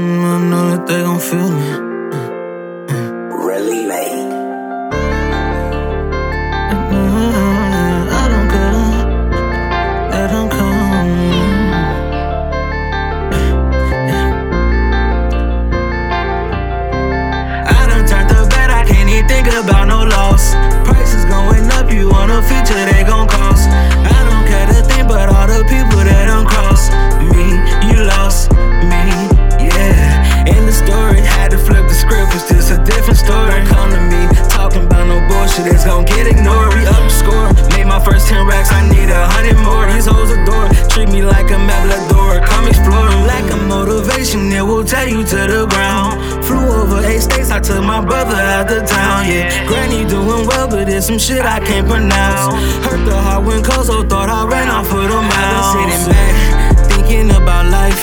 I know that they gon' feel me. Really late. I don't care. I done turned the bed. I can't even think about no loss. Prices going up. You want a future that my brother out the town, yeah. Granny doing well, but there's some shit I can't pronounce. Hurt the heart when Kozo thought I ran off with the mouse. Sitting back, thinking about life.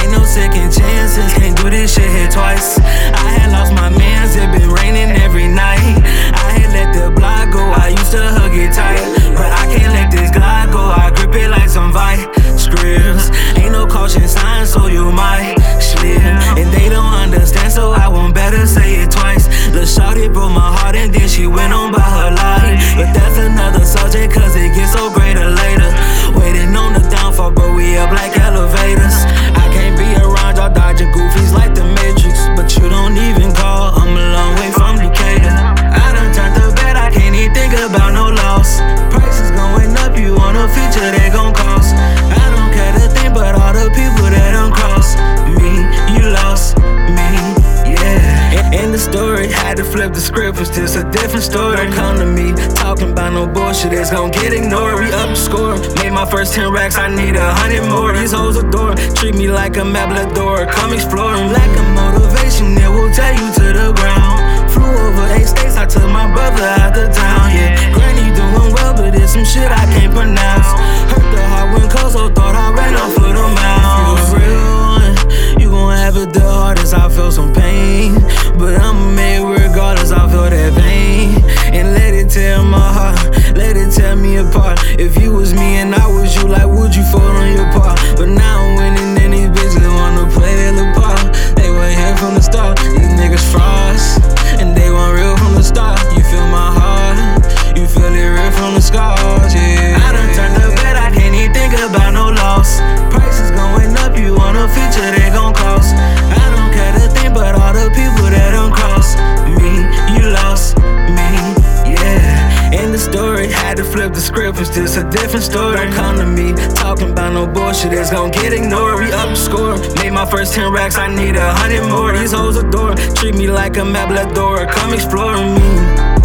Ain't no second chances, can't do this shit here twice. I had lost my mans, it been raining every night. I had let the block go, I used to hug it tight. But I can't let this glide go, I grip it like some Vice Grips. Ain't no caution signs, so you might. Had to flip the script, it's just a different story. Don't come to me, talking about no bullshit, it's gon' get ignored. We up the score, made my first 10 racks, I need a hundred more. These hoes adore, treat me like a Mablador. Come explore, lack of motivation, it will tear you to the ground. Flew over eight states, I took my brother out the town, yeah. Granny doing well, but it's some shit had to flip the script, it's just a different story. Don't come to me, talking about no bullshit, it's gon' get ignored. We up the score, made my first 10 racks, I need a hundred more. These hoes adore, treat me like a Mablador, come explore me.